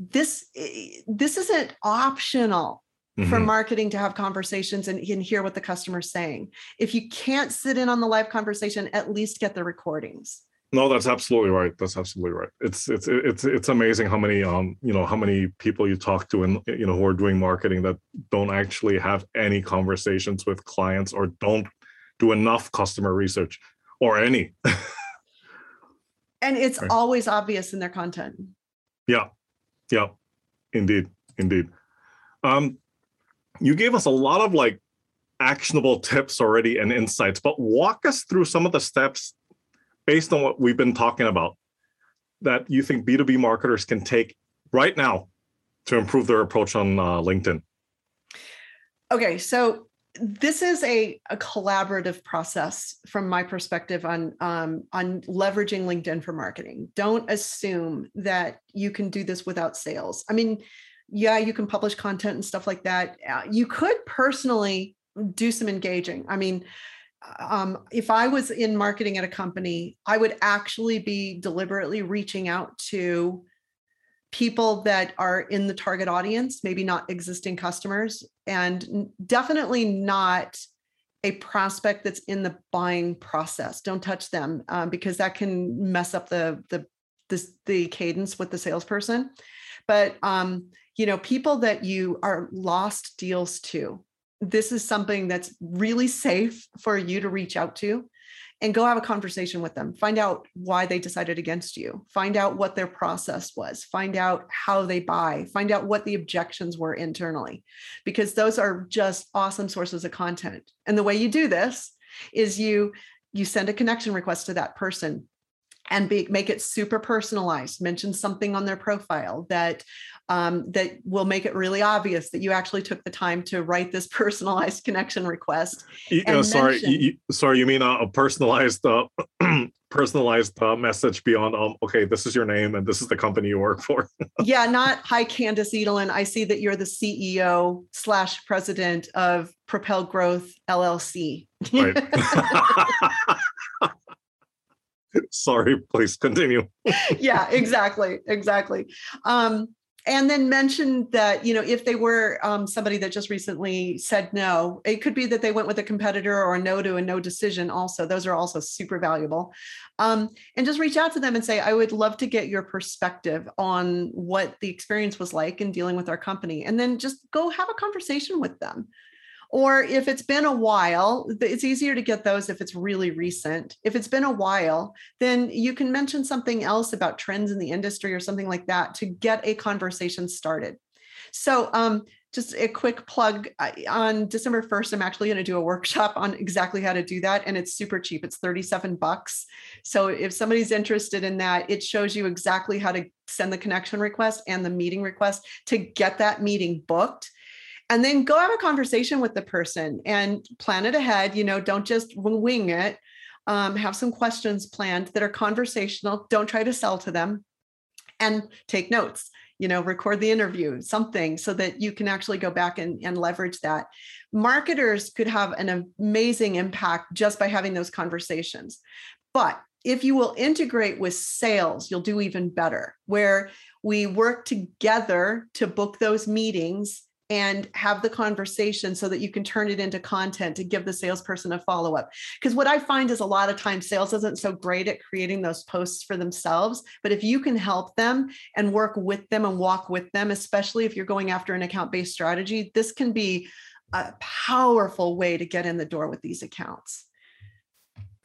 [SPEAKER 2] this, eh, this isn't optional mm-hmm. for marketing to have conversations and, and hear what the customer's saying. If you can't sit in on the live conversation, at least get the recordings.
[SPEAKER 1] No, that's absolutely right. That's absolutely right. It's it's it's it's amazing how many um you know how many people you talk to and you know who are doing marketing that don't actually have any conversations with clients or don't do enough customer research or any.
[SPEAKER 2] and it's right. always obvious in their content.
[SPEAKER 1] Yeah. Yeah. Indeed. Indeed. Um you gave us a lot of like actionable tips already and insights, but walk us through some of the steps based on what we've been talking about that you think B2B marketers can take right now to improve their approach on uh, LinkedIn.
[SPEAKER 2] Okay, so this is a, a collaborative process from my perspective on um, on leveraging LinkedIn for marketing. Don't assume that you can do this without sales. I mean, yeah, you can publish content and stuff like that. Uh, you could personally do some engaging. I mean, um, if I was in marketing at a company, I would actually be deliberately reaching out to people that are in the target audience, maybe not existing customers, and definitely not a prospect that's in the buying process. Don't touch them um, because that can mess up the the the, the cadence with the salesperson. But um, you know, people that you are lost deals to, this is something that's really safe for you to reach out to and go have a conversation with them. Find out why they decided against you. Find out what their process was. Find out how they buy. Find out what the objections were internally, because those are just awesome sources of content. And the way you do this is you you send a connection request to that person and be, make it super personalized mention something on their profile that um, that will make it really obvious that you actually took the time to write this personalized connection request.
[SPEAKER 1] Uh, sorry, you, sorry, you mean a, a personalized uh, personalized uh, message beyond um, okay, this is your name and this is the company you work for.
[SPEAKER 2] yeah, not hi Candyce Edelen. I see that you're the CEO slash president of Propel Growth LLC. Right.
[SPEAKER 1] sorry please continue.
[SPEAKER 2] Yeah exactly exactly. Um and then mentioned that you know if they were um, somebody that just recently said no it could be that they went with a competitor or a no to a no decision also. Those are also super valuable. Um, and just reach out to them and say i would love to get your perspective on what the experience was like in dealing with our company. And then just go have a conversation with them or if it's been a while, it's easier to get those if it's really recent. If it's been a while, then you can mention something else about trends in the industry or something like that to get a conversation started. So, um, just a quick plug on December 1st, I'm actually going to do a workshop on exactly how to do that. And it's super cheap. It's 37 bucks. So if somebody's interested in that, it shows you exactly how to send the connection request and the meeting request to get that meeting booked and then go have a conversation with the person and plan it ahead you know don't just wing it. Um, have some questions planned that are conversational don't try to sell to them. And take notes you know record the interview something so that you can actually go back and, and leverage that. Marketers could have an amazing impact just by having those conversations. But if you will integrate with sales you'll do even better where we work together to book those meetings and have the conversation so that you can turn it into content to give the salesperson a follow up. Because what I find is a lot of times sales isn't so great at creating those posts for themselves. But if you can help them and work with them and walk with them, especially if you're going after an account based strategy, this can be a powerful way to get in the door with these accounts.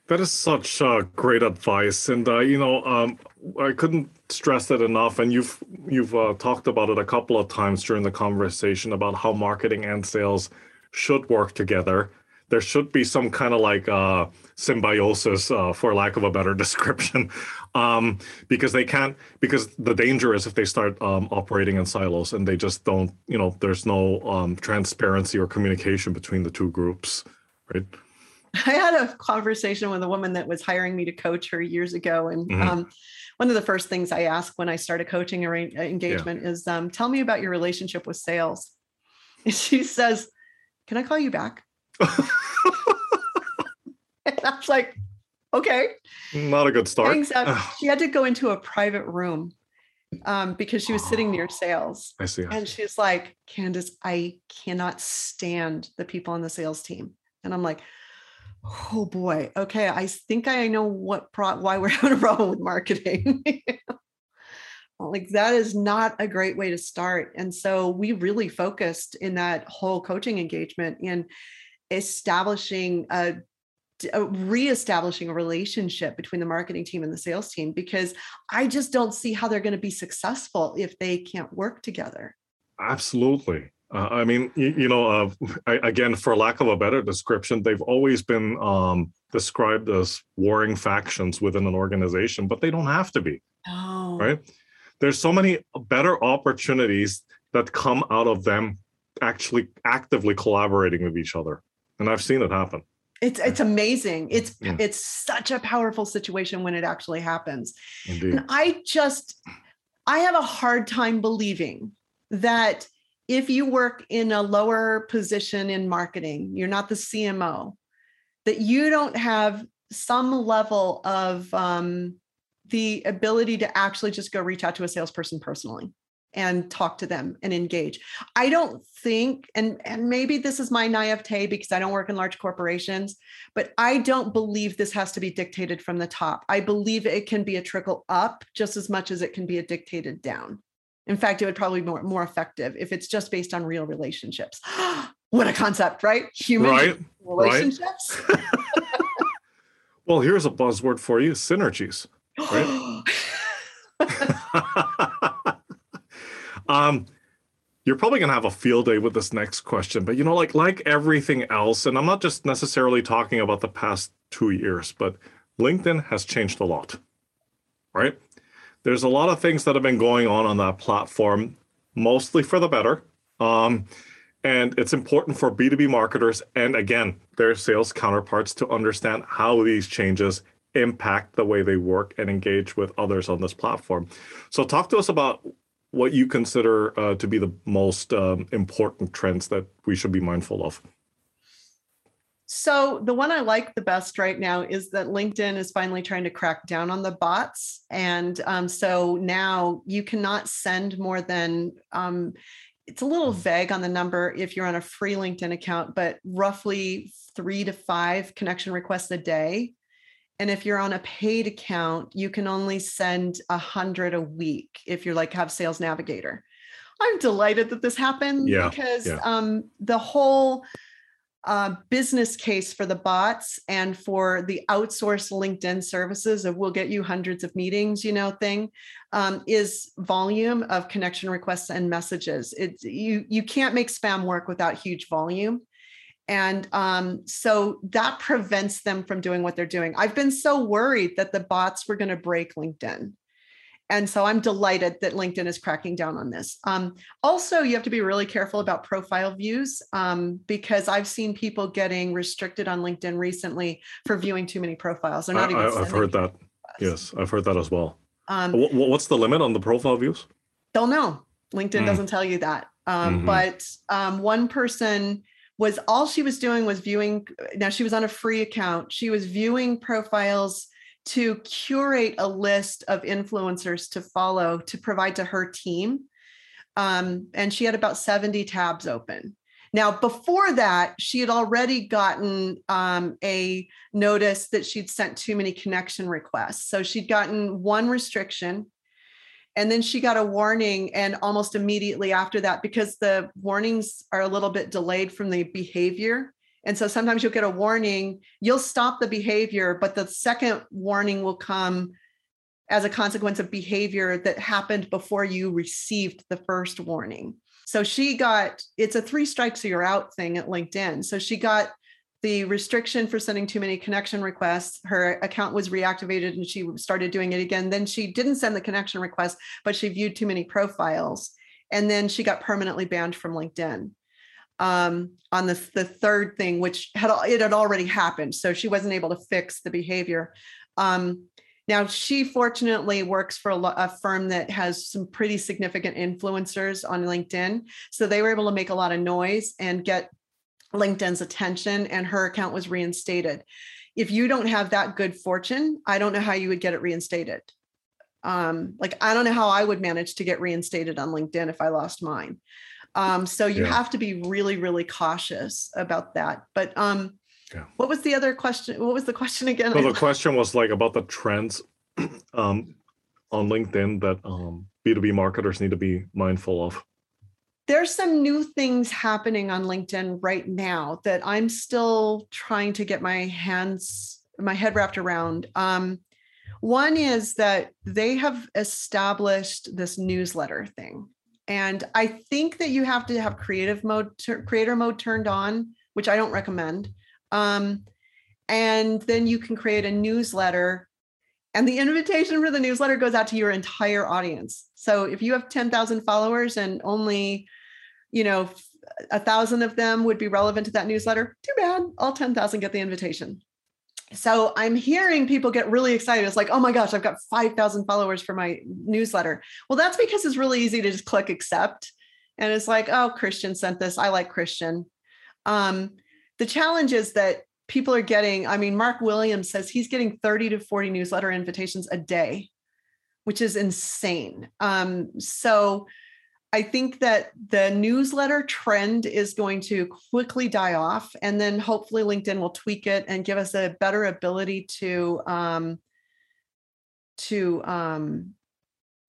[SPEAKER 1] That is such uh, great advice, and uh, you know, um, I couldn't stress that enough. And you've you've uh, talked about it a couple of times during the conversation about how marketing and sales should work together. There should be some kind of like uh, symbiosis, uh, for lack of a better description, um, because they can't. Because the danger is if they start um, operating in silos and they just don't, you know, there's no um, transparency or communication between the two groups, right?
[SPEAKER 2] I had a conversation with a woman that was hiring me to coach her years ago. And mm-hmm. um, one of the first things I ask when I start a coaching or engagement yeah. is um, tell me about your relationship with sales. And she says, Can I call you back? and I was like, Okay.
[SPEAKER 1] Not a good start.
[SPEAKER 2] she had to go into a private room um, because she was sitting near sales.
[SPEAKER 1] I see.
[SPEAKER 2] And she's like, Candyce, I cannot stand the people on the sales team. And I'm like, oh boy, okay, I think I know what pro- why we're having a problem with marketing. like that is not a great way to start. And so we really focused in that whole coaching engagement in establishing a reestablishing a relationship between the marketing team and the sales team because I just don't see how they're going to be successful if they can't work together.
[SPEAKER 1] Absolutely. Uh, I mean, you, you know, uh, I, again, for lack of a better description, they've always been um, described as warring factions within an organization, but they don't have to be. Oh. Right? There's so many better opportunities that come out of them actually actively collaborating with each other, and I've seen it happen.
[SPEAKER 2] It's it's amazing. It's yeah. it's such a powerful situation when it actually happens. Indeed. And I just I have a hard time believing that if you work in a lower position in marketing, you're not the CMO, that you don't have some level of um, the ability to actually just go reach out to a salesperson personally and talk to them and engage. I don't think, and, and maybe this is my naivete because I don't work in large corporations, but I don't believe this has to be dictated from the top. I believe it can be a trickle up just as much as it can be a dictated down. In fact, it would probably be more, more effective if it's just based on real relationships. what a concept, right?
[SPEAKER 3] Human right,
[SPEAKER 2] relationships.
[SPEAKER 3] Right. well, here's a buzzword for you synergies. Right? um, you're probably going to have a field day with this next question, but you know, like like everything else, and I'm not just necessarily talking about the past two years, but LinkedIn has changed a lot, right? There's a lot of things that have been going on on that platform, mostly for the better. Um, and it's important for B2B marketers and again, their sales counterparts to understand how these changes impact the way they work and engage with others on this platform. So, talk to us about what you consider uh, to be the most um, important trends that we should be mindful of.
[SPEAKER 2] So the one I like the best right now is that LinkedIn is finally trying to crack down on the bots, and um, so now you cannot send more than. Um, it's a little vague on the number if you're on a free LinkedIn account, but roughly three to five connection requests a day. And if you're on a paid account, you can only send a hundred a week if you're like have Sales Navigator. I'm delighted that this happened yeah, because yeah. Um, the whole uh, business case for the bots and for the outsourced LinkedIn services of we'll get you hundreds of meetings, you know, thing um, is volume of connection requests and messages. It's you you can't make spam work without huge volume. And um, so that prevents them from doing what they're doing. I've been so worried that the bots were going to break LinkedIn. And so I'm delighted that LinkedIn is cracking down on this. Um, also, you have to be really careful about profile views um, because I've seen people getting restricted on LinkedIn recently for viewing too many profiles.
[SPEAKER 3] They're not I, even. I've heard that. Yes, I've heard that as well. Um, what's the limit on the profile views?
[SPEAKER 2] Don't know. LinkedIn mm. doesn't tell you that. Um, mm-hmm. But um, one person was all she was doing was viewing. Now she was on a free account. She was viewing profiles to curate a list of influencers to follow to provide to her team. Um, and she had about 70 tabs open. Now, before that, she had already gotten um, a notice that she'd sent too many connection requests. So she'd gotten one restriction. And then she got a warning, and almost immediately after that, because the warnings are a little bit delayed from the behavior, and so sometimes you'll get a warning, you'll stop the behavior, but the second warning will come as a consequence of behavior that happened before you received the first warning. So she got it's a three strikes or you're out thing at LinkedIn. So she got the restriction for sending too many connection requests. Her account was reactivated and she started doing it again. Then she didn't send the connection request, but she viewed too many profiles. And then she got permanently banned from LinkedIn um, on the, the third thing, which had it had already happened. So she wasn't able to fix the behavior. Um, now, she fortunately works for a, a, firm that has some pretty significant influencers on LinkedIn. So they were able to make a lot of noise and get LinkedIn's attention, and her account was reinstated. If you don't have that good fortune, I don't know how you would get it reinstated. Um, like, I don't know how I would manage to get reinstated on LinkedIn if I lost mine. Um, so you yeah. have to be really, really cautious about that. But um, yeah. what was the other question? What was the question again?
[SPEAKER 3] Well, the question was like about the trends um, on LinkedIn that um, B2B marketers need to be mindful of.
[SPEAKER 2] There's some new things happening on LinkedIn right now that I'm still trying to get my hands, my head wrapped around. Um, one is that they have established this newsletter thing. And I think that you have to have creative mode, creator mode turned on, which I don't recommend. Um, and then you can create a newsletter and the invitation for the newsletter goes out to your entire audience. So if you have 10,000 followers and only, you know, a thousand of them would be relevant to that newsletter, too bad. All 10,000 get the invitation so I'm hearing people get really excited. It's like, oh my gosh, I've got 5,000 followers for my newsletter. Well, that's because it's really easy to just click accept and it's like, oh, Christian sent this. I like Christian. Um, the challenge is that people are getting, I mean, Mark Williams says he's getting 30 to 40 newsletter invitations a day, which is insane. Um, so I think that the newsletter trend is going to quickly die off, and then hopefully LinkedIn will tweak it and give us a better ability to um, to um,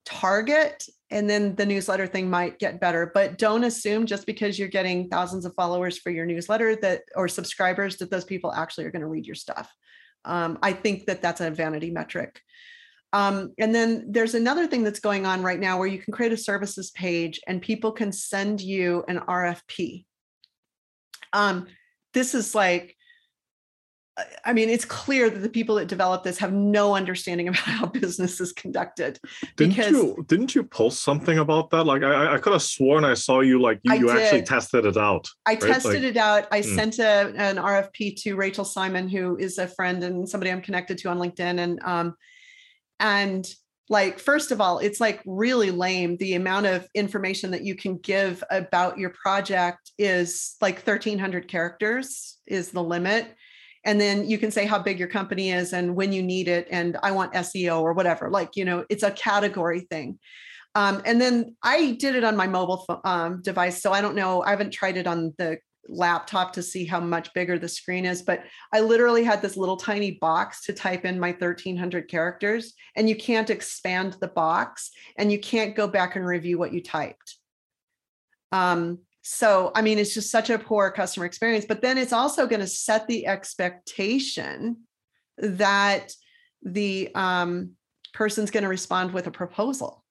[SPEAKER 2] target and then the newsletter thing might get better. But don't assume just because you're getting thousands of followers for your newsletter that or subscribers that those people actually are going to read your stuff. Um, i think that that's a vanity metric um, and then there's another thing that's going on right now where you can create a services page and people can send you an rfp um, this is like I mean, it's clear that the people that develop this have no understanding about how business is conducted.
[SPEAKER 3] Didn't you didn't you post something about that? Like I, I could have sworn I saw you like you, you actually tested it out.
[SPEAKER 2] I right? tested like, it out. I mm. sent a, an RFP to Rachel Simon, who is a friend and somebody I'm connected to on LinkedIn. And um, and like first of all, it's like really lame. The amount of information that you can give about your project is like 1,300 characters is the limit and then you can say how big your company is and when you need it and i want seo or whatever like you know it's a category thing um, and then i did it on my mobile um, device so i don't know i haven't tried it on the laptop to see how much bigger the screen is but i literally had this little tiny box to type in my 1300 characters and you can't expand the box and you can't go back and review what you typed um, so, I mean, it's just such a poor customer experience. But then it's also going to set the expectation that the um, person's going to respond with a proposal.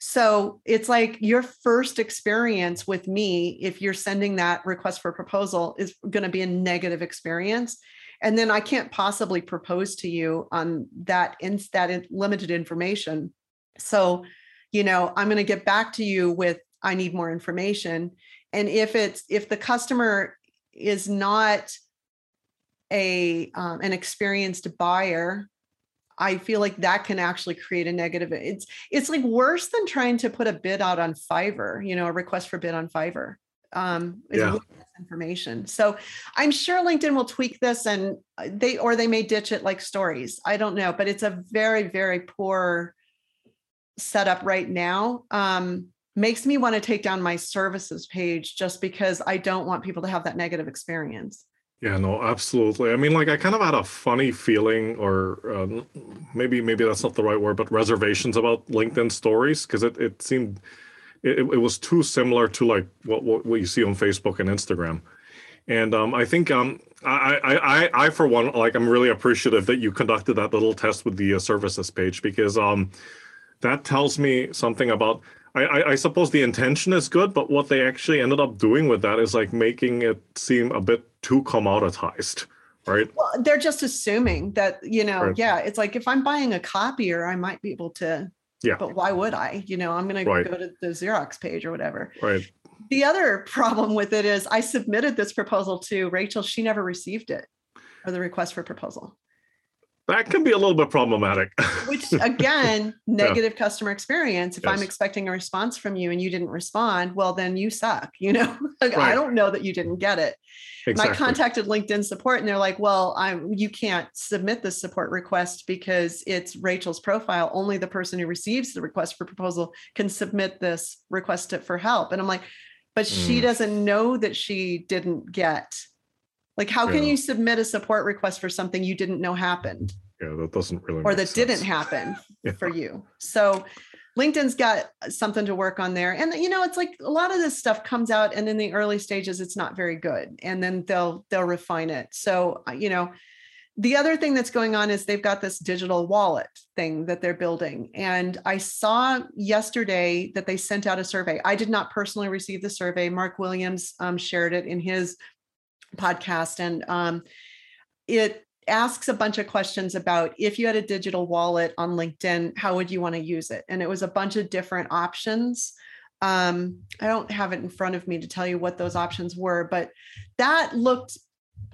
[SPEAKER 2] So it's like your first experience with me, if you're sending that request for proposal, is going to be a negative experience. And then I can't possibly propose to you on that, in, that limited information. So, you know, I'm going to get back to you with I need more information and if it's if the customer is not a um, an experienced buyer i feel like that can actually create a negative it's it's like worse than trying to put a bid out on fiverr you know a request for bid on fiverr um yeah. information so i'm sure linkedin will tweak this and uh, they or they may ditch it like stories i don't know but it's a very very poor setup right now um makes me want to take down my services page just because I don't want people to have that negative experience.
[SPEAKER 3] Yeah, no, absolutely. I mean, like I kind of had a funny feeling, or uh, maybe maybe that's not the right word, but reservations about LinkedIn stories because it it seemed it, it was too similar to like what, what what you see on Facebook and Instagram. And um, I think um, I, I, I, I, for one, like I'm really appreciative that you conducted that little test with the uh, services page because um, that tells me something about I, I, suppose the intention is good, but what they actually ended up doing with that is like making it seem a bit too commoditized, right?
[SPEAKER 2] Well, they're just assuming that, you know, right. yeah, it's like if I'm buying a copier, I might be able to. Yeah. But why would I? You know, I'm going right. to go to the Xerox page or whatever.
[SPEAKER 3] Right.
[SPEAKER 2] The other problem with it is I submitted this proposal to Rachel. She never received it or the request for proposal
[SPEAKER 3] that can be a little bit problematic.
[SPEAKER 2] Which again, negative yeah. customer experience. If yes. I'm expecting a response from you and you didn't respond, well, then you suck. You know, like, right. I don't know that you didn't get it. Exactly. And I contacted LinkedIn support and they're like, well, I'm you can't submit this support request because it's Rachel's profile. Only the person who receives the request for proposal can submit this request for help. And I'm like, but mm. she doesn't know that she didn't get like, how can you submit a support request for something you didn't know happened?
[SPEAKER 3] Yeah, that doesn't really.
[SPEAKER 2] Or that sense. didn't happen yeah. for you. So, LinkedIn's got something to work on there. And you know, it's like a lot of this stuff comes out, and in the early stages, it's not very good, and then they'll they'll refine it. So, uh, you know. The other thing that's going on is they've got this digital wallet thing that they're building. And I saw yesterday that they sent out a survey. I did not personally receive the survey. Mark Williams um, shared it in his podcast and um, it asks a bunch of questions about if you had a digital wallet on linkedin how would you want to use it? And it was a bunch of different options. Um, i don't have it in front of me to tell you what those options were but that looked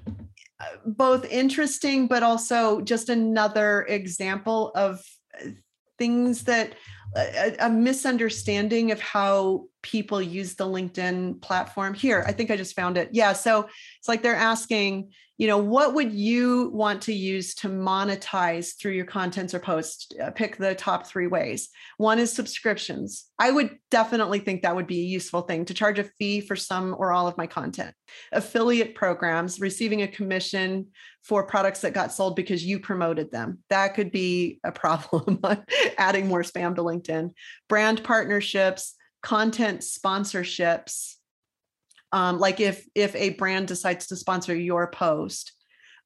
[SPEAKER 2] uh, both interesting but also just another example of uh, things that a, a misunderstanding of how people use the LinkedIn platform. Here, I think I just found it. Yeah. So it's like they're asking, you know, what would you want to use to monetize through your contents or posts? Uh, pick the top three ways. One is subscriptions. I would definitely think that would be a useful thing to charge a fee for some or all of my content. Affiliate programs, receiving a commission for products that got sold because you promoted them. That could be a problem, adding more spam to LinkedIn. Brand partnerships, content sponsorships um, like if if a brand decides to sponsor your post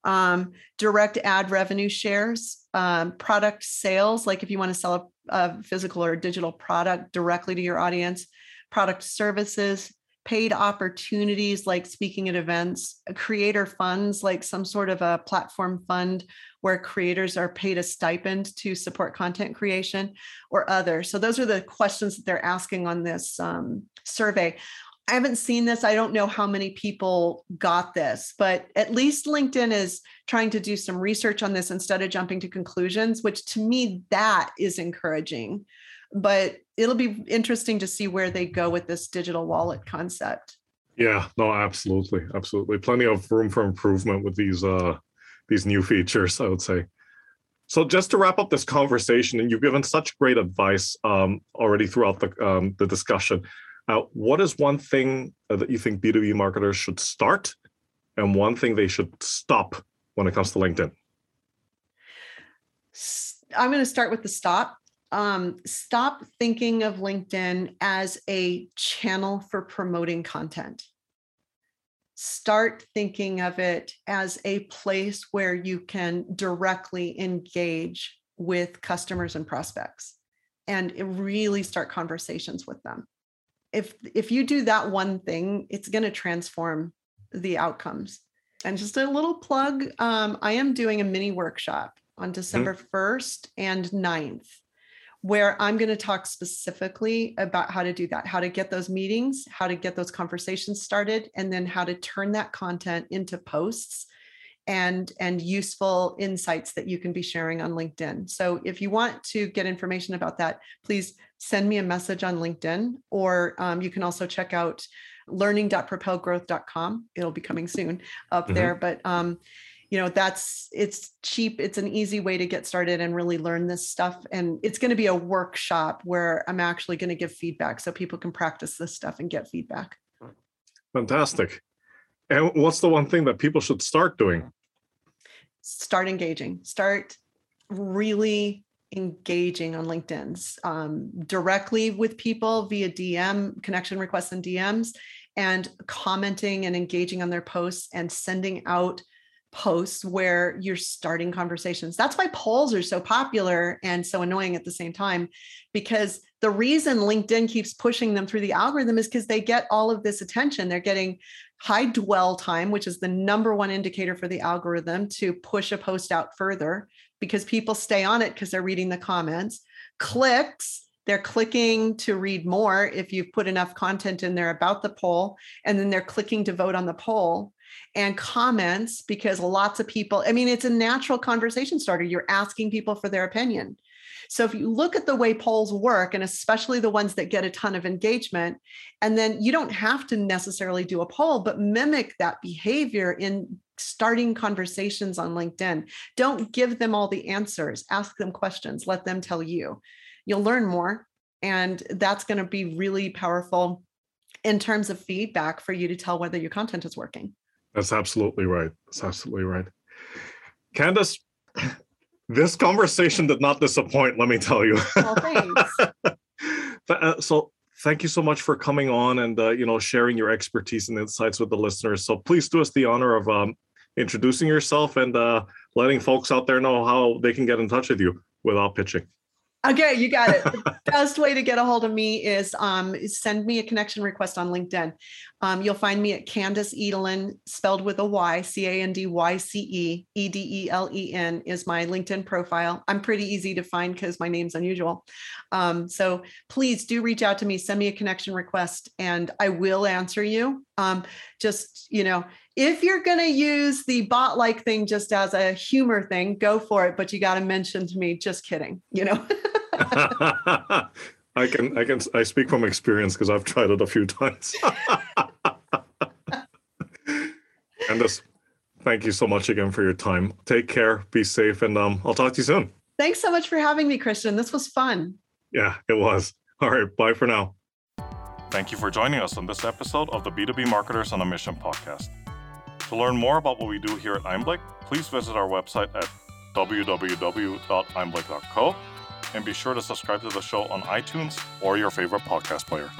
[SPEAKER 2] um, direct ad revenue shares um, product sales like if you want to sell a, a physical or digital product directly to your audience product services paid opportunities like speaking at events creator funds like some sort of a platform fund where creators are paid a stipend to support content creation or other so those are the questions that they're asking on this um, survey I haven't seen this. I don't know how many people got this, but at least LinkedIn is trying to do some research on this instead of jumping to conclusions, which to me, that is encouraging. But it'll be interesting to see where they go with this digital wallet concept.
[SPEAKER 3] Yeah, no, absolutely. Absolutely. Plenty of room for improvement with these uh these new features, I would say. So just to wrap up this conversation, and you've given such great advice um, already throughout the um, the discussion. Uh, what is one thing uh, that you think B2B marketers should start and one thing they should stop when it comes to LinkedIn?
[SPEAKER 2] I'm going to start with the stop. Um, stop thinking of LinkedIn as a channel for promoting content. Start thinking of it as a place where you can directly engage with customers and prospects and really start conversations with them if if you do that one thing it's going to transform the outcomes and just a little plug um, i am doing a mini workshop on december mm-hmm. 1st and 9th where i'm going to talk specifically about how to do that how to get those meetings how to get those conversations started and then how to turn that content into posts and and useful insights that you can be sharing on linkedin so if you want to get information about that please send me a message on LinkedIn, or um, you can also check out learning.propelgrowth.com. It'll be coming soon up mm-hmm. there. But um, you know, that's it's cheap. It's an easy way to get started and really learn this stuff. And it's going to be a workshop where I'm actually going to give feedback so people can practice this stuff and get feedback.
[SPEAKER 3] Fantastic. And what's the one thing that people should start doing?
[SPEAKER 2] Start engaging. Start really engaging on LinkedIn's um, directly with people via DM, connection requests and DMs, and commenting and engaging on their posts and sending out posts where you're starting conversations. That's why polls are so popular and so annoying at the same time, because the reason LinkedIn keeps pushing them through the algorithm is because they get all of this attention. They're getting high dwell time, which is the number one indicator for the algorithm to push a post out further because people stay on it because they're reading the comments. Clicks, they're clicking to read more if you've put enough content in there about the poll, and then they're clicking to vote on the poll. And comments, because lots of people, I mean, it's a natural conversation starter. You're asking people for their opinion. So if you look at the way polls work, and especially the ones that get a ton of engagement, and then you don't have to necessarily do a poll, but mimic that behavior in starting conversations on LinkedIn. Don't give them all the answers, ask them questions, let them tell you. You'll learn more. And that's going to be really powerful in terms of feedback for you to tell whether your content is working.
[SPEAKER 3] That's absolutely right. That's absolutely right. Candyce, this conversation did not disappoint, let me tell you. Well, thanks. Uh, so thank you so much for coming on and uh, you know sharing your expertise and insights with the listeners. So please do us the honor of um, introducing yourself and uh, letting folks out there know how they can get in touch with you without pitching.
[SPEAKER 2] Okay, you got it. the best way to get a hold of me is um, send me a connection request on LinkedIn. Um, you'll find me at Candyce Edelen, spelled with a Y, C A N D Y C E E D E L E N is my LinkedIn profile. I'm pretty easy to find because my name's unusual. Um, so please do reach out to me, send me a connection request, and I will answer you. Um, just, you know, if you're going to use the bot like thing just as a humor thing, go for it. But you got to mention to me, just kidding, you know?
[SPEAKER 3] I can I can I speak from experience because I've tried it a few times. And Candyce, thank you so much again for your time. Take care, be safe, and um, I'll talk to you soon.
[SPEAKER 2] Thanks so much for having me, Christian. This was fun.
[SPEAKER 3] Yeah, it was. All right, bye for now.
[SPEAKER 1] Thank you for joining us on this episode of the B2B Marketers on a Mission podcast. To learn more about what we do here at Einblick, please visit our website at www.einblick.co and be sure to subscribe to the show on iTunes or your favorite podcast player.